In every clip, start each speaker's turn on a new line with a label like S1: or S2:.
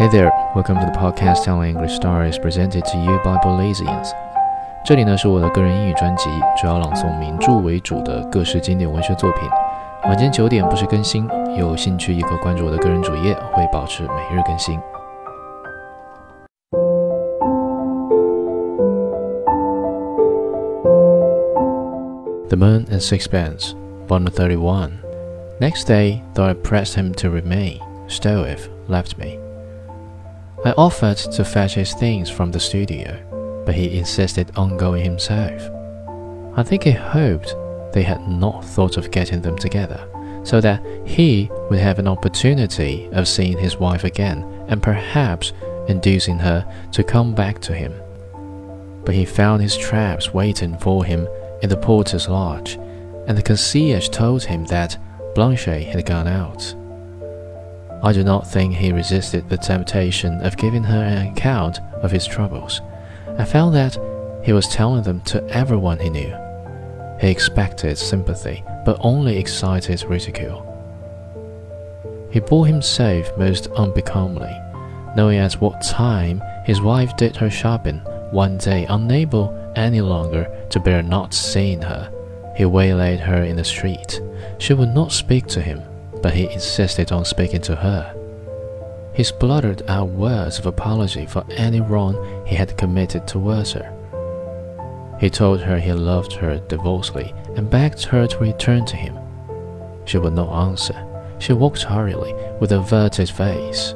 S1: Hey there, welcome to the podcast telling English stories presented to you by Belizeans。这里呢是我的个人英语专辑，主要朗诵名著为主的各式经典文学作品。晚间九点不时更新，有兴趣也可关注我的个人主页，会保持每日更新。The Moon and Sixpence, Volume 31. Next day, though I pressed him to remain, Stroeve left me. I offered to fetch his things from the studio, but he insisted on going himself. I think he hoped they had not thought of getting them together, so that he would have an opportunity of seeing his wife again and perhaps inducing her to come back to him. But he found his traps waiting for him in the porter's lodge, and the concierge told him that Blanche had gone out. I do not think he resisted the temptation of giving her an account of his troubles. I found that he was telling them to everyone he knew. He expected sympathy, but only excited ridicule. He bore himself most unbecomingly, knowing at what time his wife did her shopping. One day, unable any longer to bear not seeing her, he waylaid her in the street. She would not speak to him, but he insisted on speaking to her. He spluttered out words of apology for any wrong he had committed towards her. He told her he loved her devotedly and begged her to return to him. She would not answer. She walked hurriedly with averted face.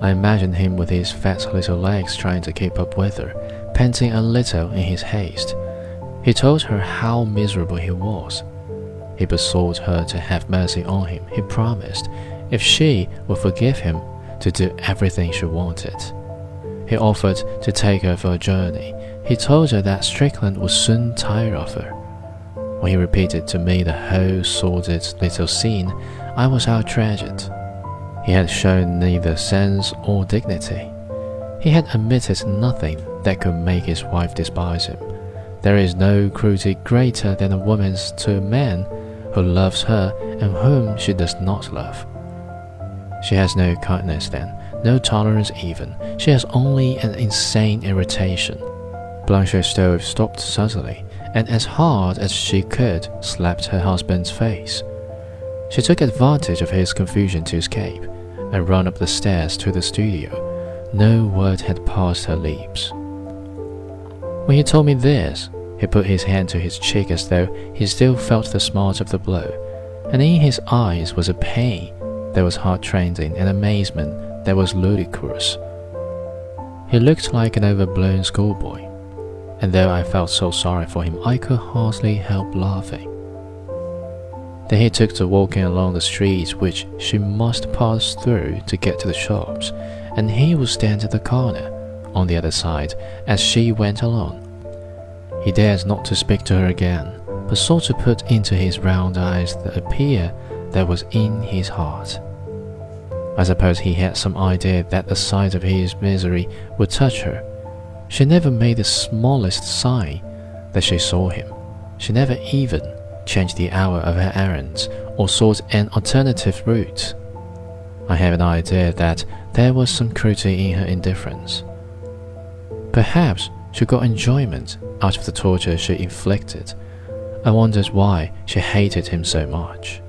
S1: I imagined him with his fat little legs trying to keep up with her, panting a little in his haste. He told her how miserable he was. He besought her to have mercy on him. He promised, if she would forgive him, to do everything she wanted. He offered to take her for a journey. He told her that Strickland would soon tire of her. When he repeated to me the whole sordid little scene, I was outraged. He had shown neither sense or dignity. He had admitted nothing that could make his wife despise him. There is no cruelty greater than a woman's to a man who loves her and whom she does not love. She has no kindness then, no tolerance even. She has only an insane irritation. Blanche Stroeve stopped suddenly, and as hard as she could, slapped her husband's face. She took advantage of his confusion to escape, and ran up the stairs to the studio. No word had passed her lips. When he told me this, he put his hand to his cheek as though he still felt the smart of the blow, and in his eyes was a pain that was heart-rending and amazement that was ludicrous. He looked like an overblown schoolboy, and though I felt so sorry for him, I could hardly help laughing. Then he took to walking along the streets which she must pass through to get to the shops, and he would stand at the corner on the other side as she went along. He dared not to speak to her again, but sought to put into his round eyes the appeal that was in his heart. I suppose he had some idea that the sight of his misery would touch her. She never made the smallest sign that she saw him. She never even changed the hour of her errands or sought an alternative route. I have an idea that there was some cruelty in her indifference. Perhaps she got enjoyment out of the torture she inflicted. I wondered why she hated him so much.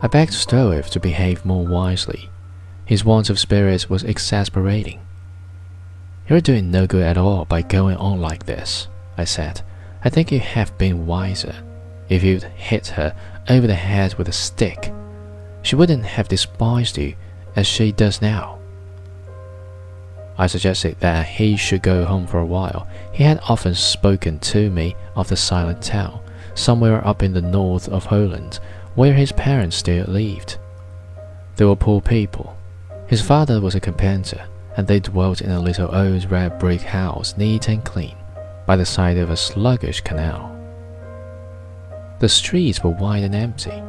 S1: I begged Stroeve to behave more wisely. His want of spirit was exasperating. You're doing no good at all by going on like this, I said. I think you'd have been wiser. If you'd hit her over the head with a stick, she wouldn't have despised you as she does now. I suggested that he should go home for a while. He had often spoken to me of the silent town, somewhere up in the north of Holland, where his parents still lived. They were poor people. His father was a carpenter, and they dwelt in a little old red brick house, neat and clean, by the side of a sluggish canal. The streets were wide and empty.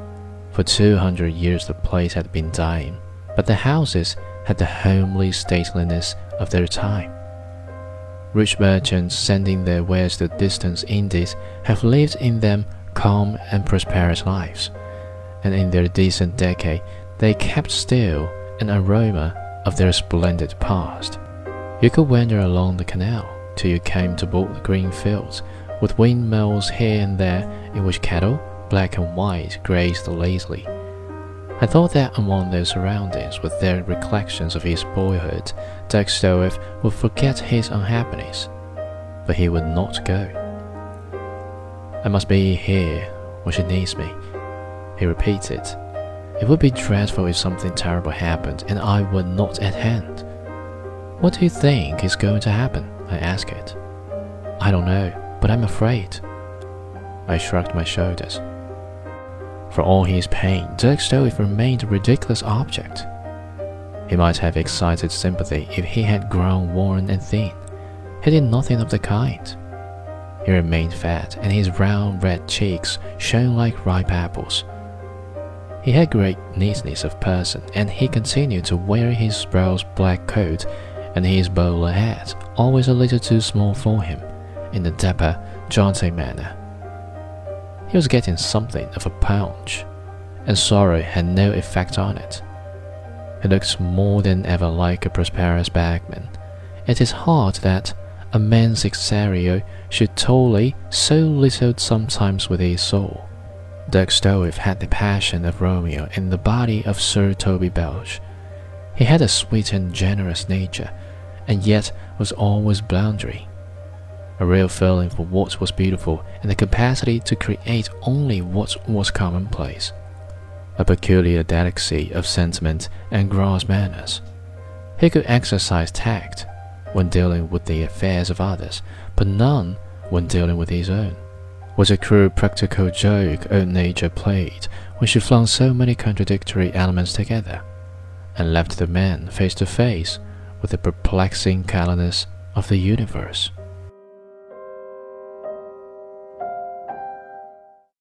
S1: For two hundred years the place had been dying, but the houses had the homely stateliness of their time. Rich merchants sending their wares to distant Indies have lived in them calm and prosperous lives, and in their decent decay they kept still an aroma of their splendid past. You could wander along the canal till you came to broad green fields with windmills here and there in which cattle, black and white, grazed lazily. I thought that among those surroundings, with their recollections of his boyhood, Stroeve would forget his unhappiness, but he would not go. I must be here when she needs me, he repeated. It would be dreadful if something terrible happened and I were not at hand. What do you think is going to happen? I asked it. I don't know, but I'm afraid. I shrugged my shoulders. For all his pain, Dirk remained a ridiculous object. He might have excited sympathy if he had grown worn and thin. He did nothing of the kind. He remained fat, and his round red cheeks shone like ripe apples. He had great neatness of person, and he continued to wear his Sprouse black coat and his bowler hat, always a little too small for him, in a dapper, jaunty manner. He was getting something of a punch, and sorrow had no effect on it. He looked more than ever like a prosperous bagman. It is hard that a man's exterior should toll so little sometimes with his soul. Dirk Stroeve had the passion of Romeo in the body of Sir Toby Belch. He had a sweet and generous nature, and yet was always blundering. A real feeling for what was beautiful and the capacity to create only what was commonplace. A peculiar delicacy of sentiment and gross manners. He could exercise tact when dealing with the affairs of others, but none when dealing with his own was a cruel practical joke old nature played when she flung so many contradictory elements together, and left the man face to face with the perplexing callousness of the universe.